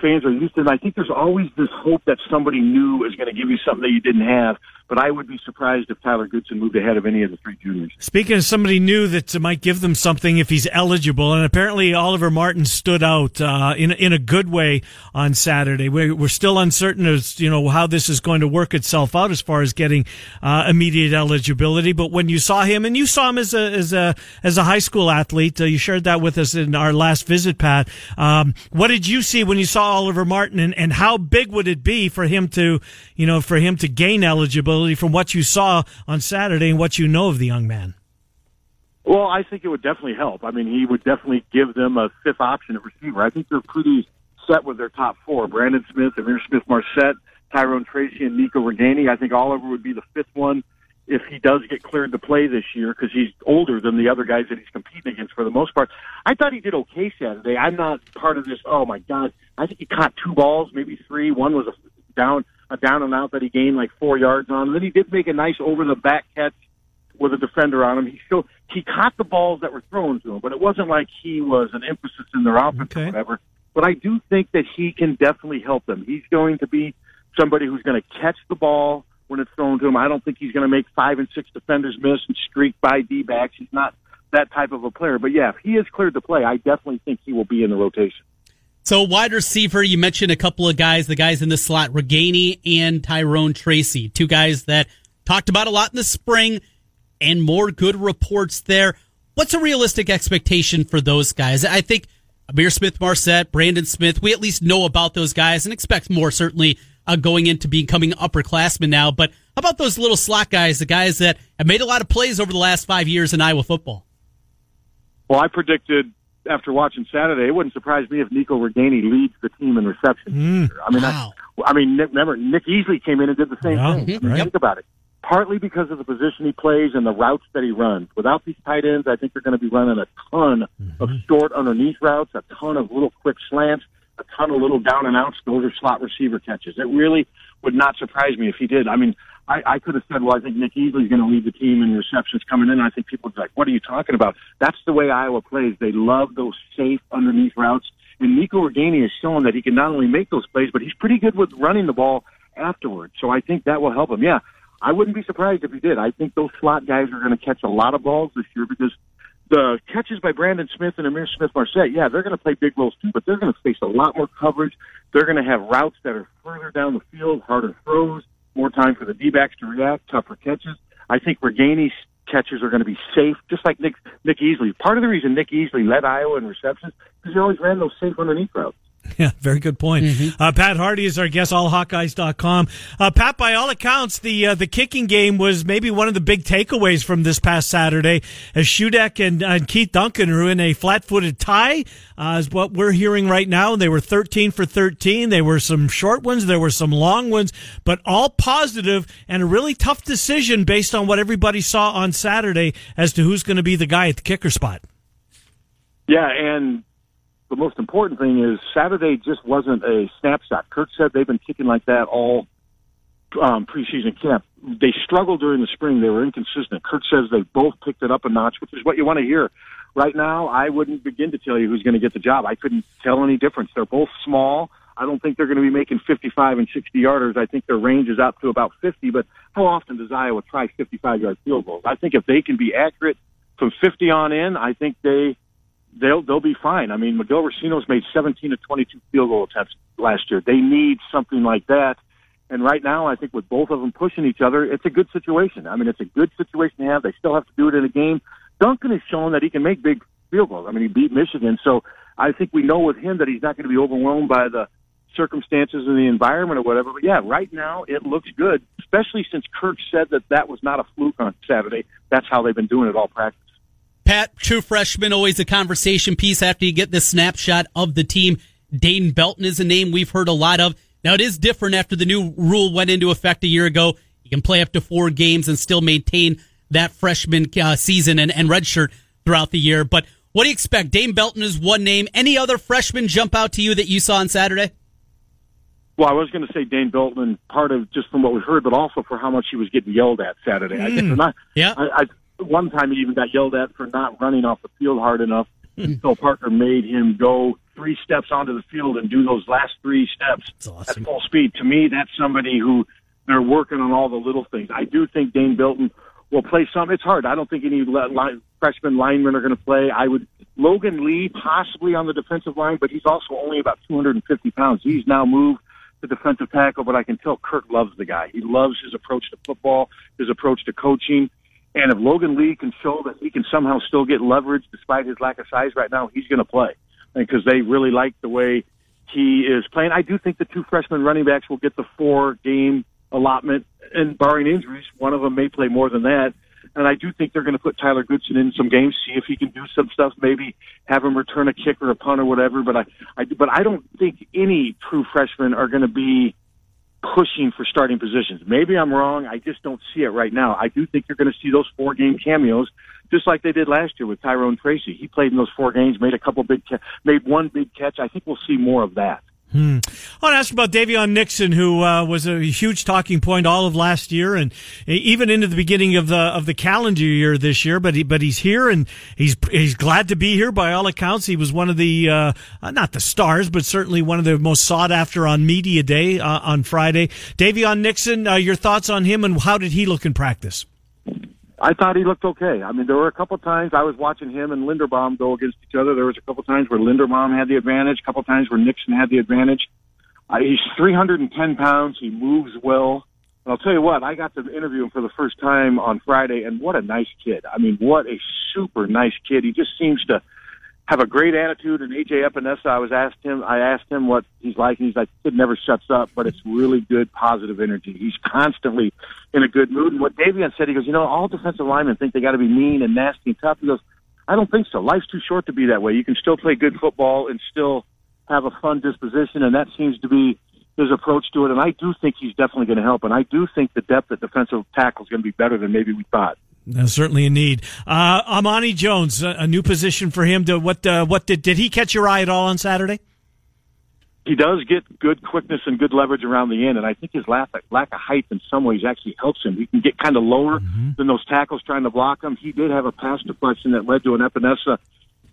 Fans are used to it. I think there's always this hope that somebody new is going to give you something that you didn't have but I would be surprised if Tyler Goodson moved ahead of any of the three juniors. Speaking of somebody new that might give them something if he's eligible, and apparently Oliver Martin stood out uh, in in a good way on Saturday. We're, we're still uncertain as you know how this is going to work itself out as far as getting uh, immediate eligibility. But when you saw him, and you saw him as a as a as a high school athlete, uh, you shared that with us in our last visit, Pat. Um, what did you see when you saw Oliver Martin, and, and how big would it be for him to you know for him to gain eligibility? From what you saw on Saturday and what you know of the young man? Well, I think it would definitely help. I mean, he would definitely give them a fifth option at receiver. I think they're pretty set with their top four: Brandon Smith, Ihmir Smith-Marsette, Tyrone Tracy, and Nico Ragaini. I think Oliver would be the fifth one if he does get cleared to play this year because he's older than the other guys that he's competing against for the most part. I thought he did okay Saturday. I'm not part of this. Oh my God! I think he caught two balls, maybe three. One was a down a down and out that he gained like four yards on. And then he did make a nice over the back catch with a defender on him. He still he caught the balls that were thrown to him, but it wasn't like he was an emphasis in their offense Okay. or whatever. But I do think that he can definitely help them. He's going to be somebody who's going to catch the ball when it's thrown to him. I don't think he's going to make five and six defenders miss and streak by D backs. He's not that type of a player. But yeah, if he is cleared to play, I definitely think he will be in the rotation. So wide receiver, you mentioned a couple of guys, the guys in the slot, Ragaini and Tyrone Tracy, two guys that talked about a lot in the spring and more good reports there. What's a realistic expectation for those guys? I think Ihmir Smith Marsette, Brandon Smith, we at least know about those guys and expect more certainly uh, going into becoming upperclassmen now. But how about those little slot guys, the guys that have made a lot of plays over the last five years in Iowa football? Well, I predicted after watching Saturday, it wouldn't surprise me if Nico Ragaini leads the team in reception. Mm. I mean, Wow. I, I mean, Nick, remember Nick Easley came in and did the same Yeah, thing. I mean, right. Think about it. Partly because of the position he plays and the routes that he runs. Without these tight ends, I think they're going to be running a ton of mm-hmm. short underneath routes, a ton of little quick slants, a ton of little down and outs. Those are slot receiver catches. It really would not surprise me if he did. I mean, I, I could have said, well, I think Nick Easley's going to lead the team in receptions coming in. And I think people would be like, what are you talking about? That's the way Iowa plays. They love those safe underneath routes. And Nico Ragaini has shown that he can not only make those plays, but he's pretty good with running the ball afterwards. So I think that will help him. Yeah, I wouldn't be surprised if he did. I think those slot guys are going to catch a lot of balls this year because the catches by Brandon Smith and Ihmir Smith Marsette, yeah, they're going to play big roles too, but they're going to face a lot more coverage. They're going to have routes that are further down the field, harder throws, more time for the D backs to react, tougher catches. I think Ragaini's catches are going to be safe, just like Nick Nick Easley. Part of the reason Nick Easley led Iowa in receptions because he always ran those safe underneath routes. Yeah, very good point. Uh, Pat Harty is our guest, allhawkeyes.com. Uh, Pat, by all accounts, the uh, the kicking game was maybe one of the big takeaways from this past Saturday, as Shudak and, uh, Keith Duncan are in a flat-footed tie, uh, is what we're hearing right now. They were 13 for 13. There were some short ones, there were some long ones, but all positive and a really tough decision based on what everybody saw on Saturday as to who's going to be the guy at the kicker spot. Yeah, and the most important thing is Saturday just wasn't a snapshot. Kirk said they've been kicking like that all um, preseason camp. They struggled during the spring. They were inconsistent. Kirk says they both picked it up a notch, which is what you want to hear. Right now, I wouldn't begin to tell you who's going to get the job. I couldn't tell any difference. They're both small. I don't think they're going to be making 55 and 60 yarders. I think their range is out to about 50. But how often does Iowa try 55 yard field goals? I think if they can be accurate from 50 on in, I think they they'll they'll be fine. I mean, Miguel Recinos made 17 to 22 field goal attempts last year. They need something like that. And right now, I think with both of them pushing each other, it's a good situation. I mean, it's a good situation to have. They still have to do it in a game. Duncan has shown that he can make big field goals. I mean, he beat Michigan, so I think we know with him that he's not going to be overwhelmed by the circumstances and the environment or whatever. But yeah, right now it looks good, especially since Kirk said that that was not a fluke on Saturday. That's how they've been doing it all practice. Pat, true freshman, always a conversation piece after you get this snapshot of the team. Dane Belton is a name we've heard a lot of. Now it is different after the new rule went into effect a year ago. You can play up to four games and still maintain that freshman uh, season and, and redshirt throughout the year. But what do you expect? Dane Belton is one name. Any other freshmen jump out to you that you saw on Saturday? Well, I was going to say Dane Belton, part of just from what we heard, but also for how much he was getting yelled at Saturday. I not. Yeah. I, I one time he even got yelled at for not running off the field hard enough. Hmm. Phil Parker made him go three steps onto the field and do those last three steps awesome. at full speed. To me, that's somebody who they're working on all the little things. I do think Dane Belton will play some. It's hard. I don't think any line, freshman linemen are going to play. I would Logan Lee possibly on the defensive line, but he's also only about 250 pounds. He's now moved to defensive tackle, but I can tell Kirk loves the guy. He loves his approach to football, his approach to coaching. And if Logan Lee can show that he can somehow still get leverage despite his lack of size right now, he's going to play because they really like the way he is playing. I do think the two freshman running backs will get the four game allotment, and barring injuries, one of them may play more than that. And I do think they're going to put Tyler Goodson in some games, see if he can do some stuff, maybe have him return a kick or a punt or whatever. But I, I but I don't think any true freshmen are going to be pushing for starting positions. Maybe I'm wrong. I just don't see it right now. I do think you're going to see those four game cameos, just like they did last year with Tyrone Tracy. He played in those four games, made a couple big, ca- made one big catch. I think we'll see more of that. Hmm. I want to ask about Daviyon Nixon, who uh, was a huge talking point all of last year, and even into the beginning of the of the calendar year this year. But he, but he's here, and he's he's glad to be here. By all accounts, he was one of the uh, not the stars, but certainly one of the most sought after on media day uh, on Friday. Daviyon Nixon, uh, your thoughts on him, and how did he look in practice? I thought he looked okay. I mean, there were a couple times I was watching him and Linderbaum go against each other. There was a couple times where Linderbaum had the advantage, a couple times where Nixon had the advantage. Uh, he's 310 pounds. He moves well. And I'll tell you what, I got to interview him for the first time on Friday, and what a nice kid. I mean, what a super nice kid. He just seems to have a great attitude. And AJ Epenesa, I was asked him, I asked him what he's like, and he's like, kid never shuts up, but it's really good, positive energy. He's constantly in a good mood. And what Daviyon said, he goes, you know, all defensive linemen think they got to be mean and nasty and tough. He goes, I don't think so. Life's too short to be that way. You can still play good football and still have a fun disposition, and that seems to be his approach to it. And I do think he's definitely going to help. And I do think the depth at defensive tackle is going to be better than maybe we thought. That's certainly a need. Uh, Amani Jones, a, a, new position for him. To what? Uh, what did did he catch your eye at all on Saturday? He does get good quickness and good leverage around the end, and I think his lack, lack of height in some ways actually helps him. He can get kind of lower mm-hmm. than those tackles trying to block him. He did have a pass deflection that led to an Epenesa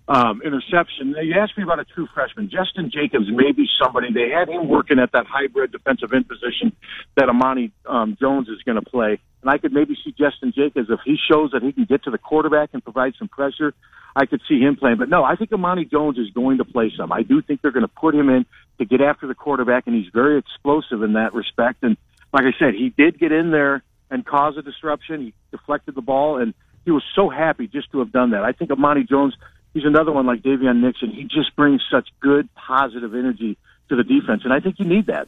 um, interception. You asked me about a true freshman. Justin Jacobs may be somebody. They had him working at that hybrid defensive end position that Amani um, Jones is going to play. And I could maybe see Justin Jacobs if he shows that he can get to the quarterback and provide some pressure. I could see him playing. But no, I think Amani Jones is going to play some. I do think they're going to put him in to get after the quarterback, and he's very explosive in that respect. And like I said, he did get in there and cause a disruption. He deflected the ball, and he was so happy just to have done that. I think Amani Jones he's another one like Daviyon Nixon. He just brings such good, positive energy to the defense, and I think you need that.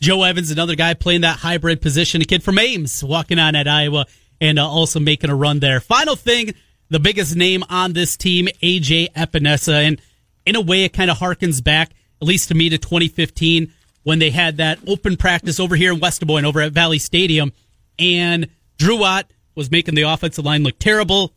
Joe Evans, another guy playing that hybrid position, a kid from Ames, walking on at Iowa and uh, also making a run there. Final thing, the biggest name on this team, AJ Epenesa, and in a way, it kind of harkens back, at least to me, to 2015 when they had that open practice over here in West Des Moines, over at Valley Stadium, and Drew Ott was making the offensive line look terrible.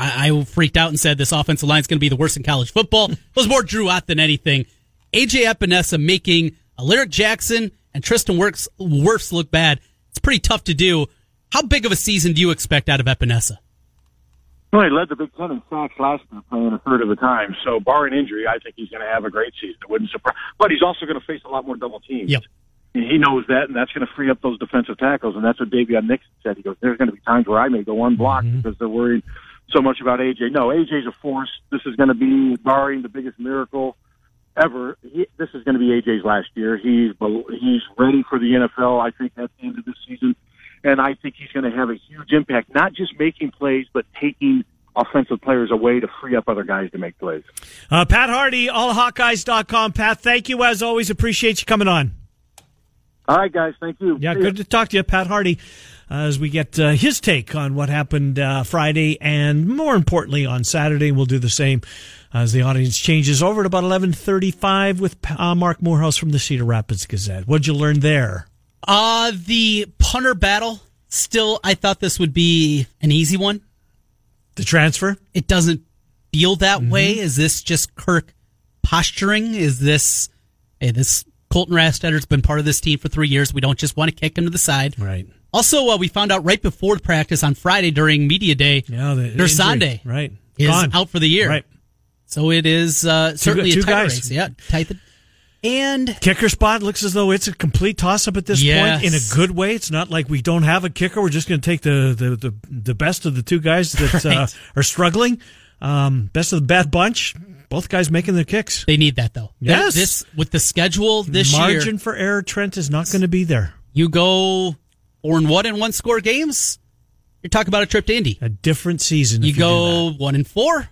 I, I freaked out and said this offensive line is going to be the worst in college football. It was more Drew Ott than anything. AJ Epenesa making Alaric Jackson and Tristan Wirfs, Wirfs look bad. It's pretty tough to do. How big of a season do you expect out of Epenesa? Well, he led the Big Ten in sacks last year, playing a third of the time. So, barring injury, I think he's going to have a great season. It wouldn't surprise. But he's also going to face a lot more double teams. Yep. He knows that, and that's going to free up those defensive tackles. And that's what Daviyon Nixon said. He goes, "There's going to be times where I may go unblocked mm-hmm. because they're worried so much about AJ. No, AJ's a force. This is going to be barring the biggest miracle ever. He, this is going to be AJ's last year. He's he's ready for the NFL. I think at the end of this season, and I think he's going to have a huge impact. Not just making plays, but taking offensive players away to free up other guys to make plays. Uh, Pat Harty, allhawkeyes.com. Pat, thank you as always. Appreciate you coming on. All right, guys. Thank you. Yeah, good to talk to you, Pat Harty as we get uh, his take on what happened uh, Friday and more importantly on Saturday. We'll do the same as the audience changes over at about 1135 with uh, Marc Morehouse from the Cedar Rapids Gazette. What'd you learn there? Uh, the punter battle. Still, I thought this would be an easy one. The transfer? It doesn't feel that mm-hmm. way. Is this just Kirk posturing? Is this, hey, this Colton Rastetter's been part of this team for three years. We don't just want to kick him to the side. Right. Also, uh, we found out right before the practice on Friday during media day, yeah, the, their Sunday right is Gone. out for the year. Right. So it is uh, certainly two, two a guys. race. Yeah, tight. And kicker spot looks as though it's a complete toss up at this yes. point in a good way. It's not like we don't have a kicker. We're just going to take the, the, the, the, best of the two guys that uh, right. uh, are struggling. Um, best of the bad bunch. Both guys making their kicks. They need that though. Yes. This with the schedule this Margin year. Margin for error, Trent, is not going to be there. You go four and one in one score games, you're talking about a trip to Indy. A different season. You, you go one and four,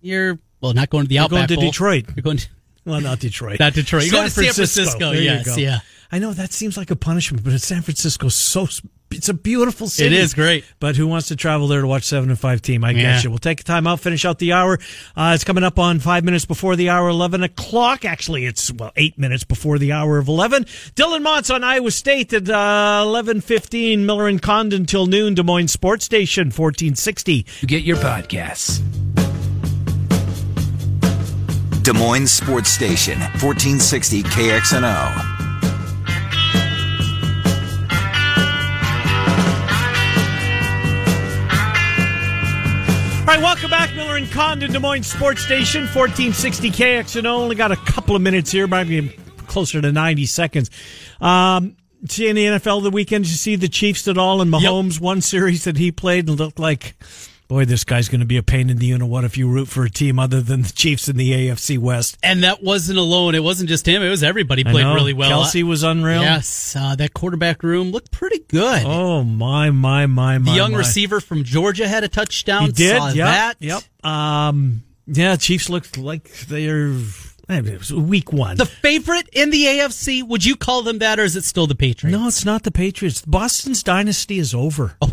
you're well not going to the you're Outback going to Bowl. Detroit. You're going to well, not Detroit. Not Detroit. You're San going to San Francisco. Francisco. yes, yeah. I know that seems like a punishment, but San Francisco's so it's a beautiful city. It is great. But who wants to travel there to watch seven and five team? I Yeah. guess you. We'll take a time out, finish out the hour. Uh, it's coming up on five minutes before the hour, eleven o'clock. Actually, it's well eight minutes before the hour of eleven. Dylan Montz on Iowa State at uh, eleven fifteen. Miller and Condon till noon. Des Moines Sports Station fourteen sixty. You get your podcasts. Des Moines Sports Station, 1460 KXNO. All right, welcome back, Miller and Condon, Des Moines Sports Station, 1460 KXNO. Only got a couple of minutes here, maybe closer to 90 seconds. Um, see in the NFL the weekend, you see the Chiefs at all? And Mahomes, one series that he played and looked like, boy, this guy's going to be a pain in the you know What if you root for a team other than the Chiefs in the AFC West? And that wasn't alone. It wasn't just him. It was everybody I played really well. Kelce was unreal. Yes, uh, that quarterback room looked pretty good. Oh, my, my, my, my. the young my. receiver from Georgia had a touchdown. He did. Saw Yep. that. Yep. Um, yeah, Chiefs looked like they're. It was week one. The favorite in the AFC, would you call them that, or is it still the Patriots? No, it's not the Patriots. Boston's dynasty is over. Oh.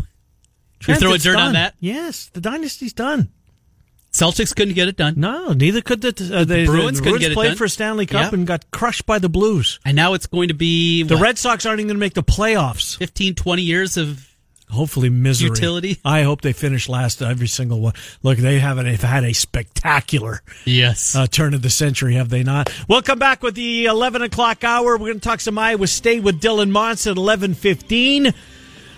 You're throwing it's dirt done. on that? Yes, the dynasty's done. Celtics couldn't get it done. No, neither could the, uh, the, Bruins the couldn't get it played for Stanley Cup Yeah. and got crushed by the Blues. And now it's going to be The what, Red Sox aren't even going to make the playoffs. 15, 20 years of Hopefully, misery. Utility. I hope they finish last every single one. Look, they haven't they've had a spectacular yes. uh, turn of the century, have they not? We'll come back with the 11 o'clock hour. We're going to talk some Iowa State with Dylan Montz at 11.15.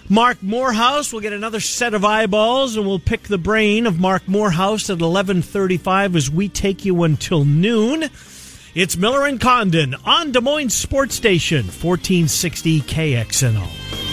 Marc Morehouse. We'll get another set of eyeballs, and we'll pick the brain of Marc Morehouse at 11.35 as we take you until noon. It's Miller and Condon on Des Moines Sports Station, 1460 KXNO.